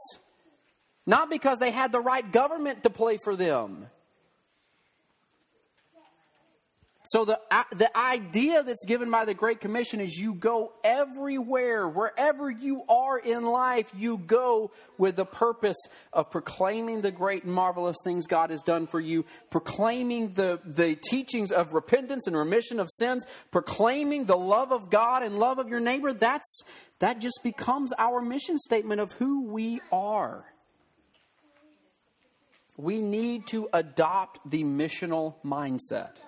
not because they had the right government to play for them. So the, uh, the idea that's given by the Great Commission is you go everywhere, wherever you are in life, you go with the purpose of proclaiming the great and marvelous things God has done for you, proclaiming the, the teachings of repentance and remission of sins, proclaiming the love of God and love of your neighbor. That's, that just becomes our mission statement of who we are. We need to adopt the missional mindset.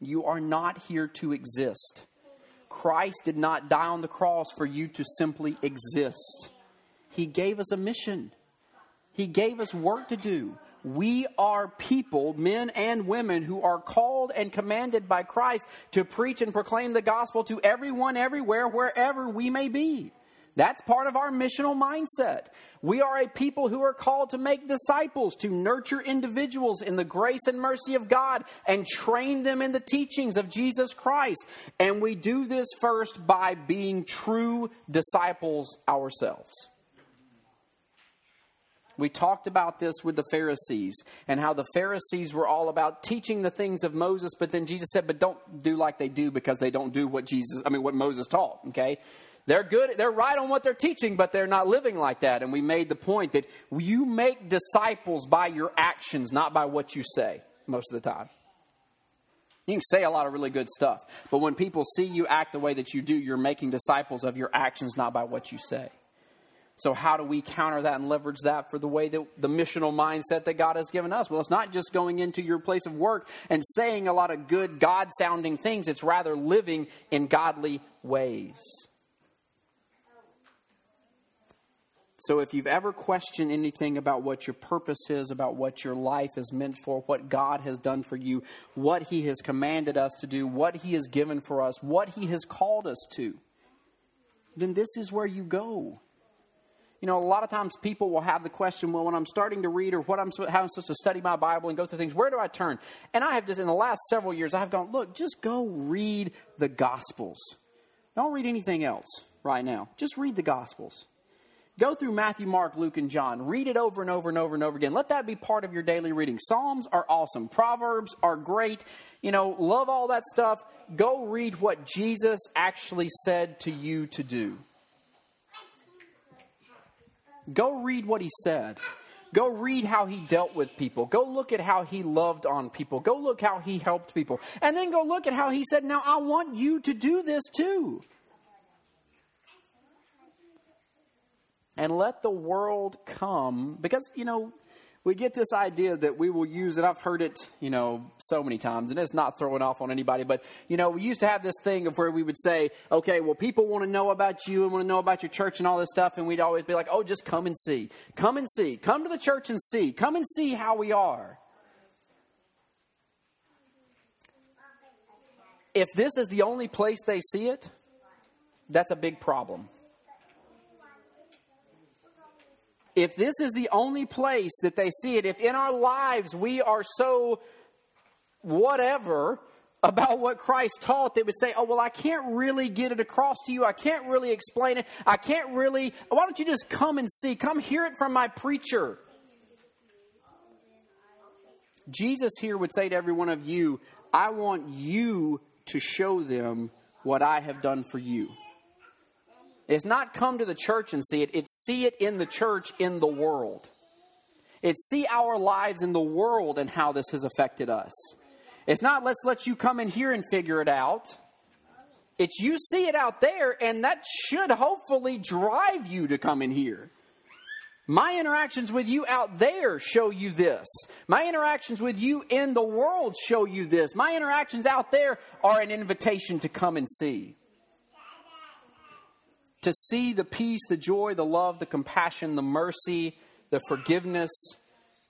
You are not here to exist. Christ did not die on the cross for you to simply exist. He gave us a mission, He gave us work to do. We are people, men and women, who are called and commanded by Christ to preach and proclaim the gospel to everyone, everywhere, wherever we may be. That's part of our missional mindset. We are a people who are called to make disciples, to nurture individuals in the grace and mercy of God and train them in the teachings of Jesus Christ. And we do this first by being true disciples ourselves. We talked about this with the Pharisees and how the Pharisees were all about teaching the things of Moses, but then Jesus said, but don't do like they do because they don't do what Jesus, I mean, what Moses taught, okay? They're good, they're right on what they're teaching, but they're not living like that. And we made the point that you make disciples by your actions, not by what you say, most of the time. You can say a lot of really good stuff, but when people see you act the way that you do, you're making disciples of your actions, not by what you say. So, how do we counter that and leverage that for the way that the missional mindset that God has given us? Well, it's not just going into your place of work and saying a lot of good, God sounding things, it's rather living in godly ways. So, if you've ever questioned anything about what your purpose is, about what your life is meant for, what God has done for you, what He has commanded us to do, what He has given for us, what He has called us to, then this is where you go. You know, a lot of times people will have the question, well, when I'm starting to read or what I'm, I'm supposed to study my Bible and go through things, where do I turn? And I have just, in the last several years, I have gone, look, just go read the Gospels. Don't read anything else right now. Just read the Gospels. Go through Matthew, Mark, Luke, and John. Read it over and over and over and over again. Let that be part of your daily reading. Psalms are awesome. Proverbs are great. You know, love all that stuff. Go read what Jesus actually said to you to do. Go read what he said. Go read how he dealt with people. Go look at how he loved on people. Go look how he helped people. And then go look at how he said, Now I want you to do this too. And let the world come. Because, you know, we get this idea that we will use, and I've heard it, you know, so many times, and it's not throwing off on anybody, but, you know, we used to have this thing of where we would say, okay, well, people want to know about you and want to know about your church and all this stuff, and we'd always be like, oh, just come and see. Come and see. Come to the church and see. Come and see how we are. If this is the only place they see it, that's a big problem. If this is the only place that they see it, if in our lives we are so whatever about what Christ taught, they would say, Oh, well, I can't really get it across to you. I can't really explain it. I can't really. Why don't you just come and see? Come hear it from my preacher. Jesus here would say to every one of you, I want you to show them what I have done for you. It's not come to the church and see it, it's see it in the church in the world. It's see our lives in the world and how this has affected us. It's not let's let you come in here and figure it out. It's you see it out there, and that should hopefully drive you to come in here. My interactions with you out there show you this. My interactions with you in the world show you this. My interactions out there are an invitation to come and see to see the peace, the joy, the love, the compassion, the mercy, the forgiveness,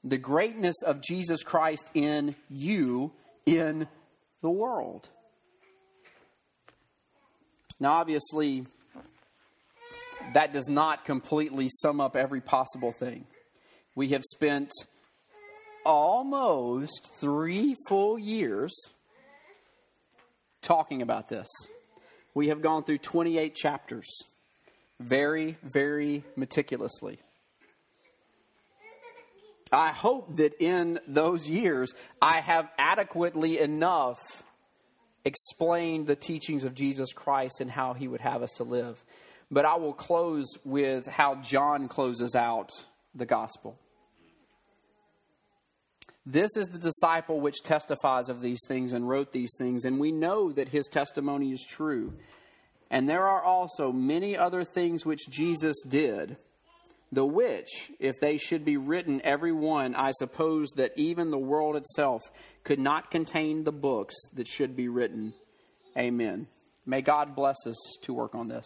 the greatness of Jesus Christ in you, in the world. Now, obviously, that does not completely sum up every possible thing. We have spent almost three full years talking about this. We have gone through 28 chapters very, very meticulously. I hope that in those years I have adequately enough explained the teachings of Jesus Christ and how he would have us to live. But I will close with how John closes out the gospel. This is the disciple which testifies of these things and wrote these things, and we know that his testimony is true. And there are also many other things which Jesus did, the which, if they should be written every one, I suppose that even the world itself could not contain the books that should be written. Amen. May God bless us to work on this.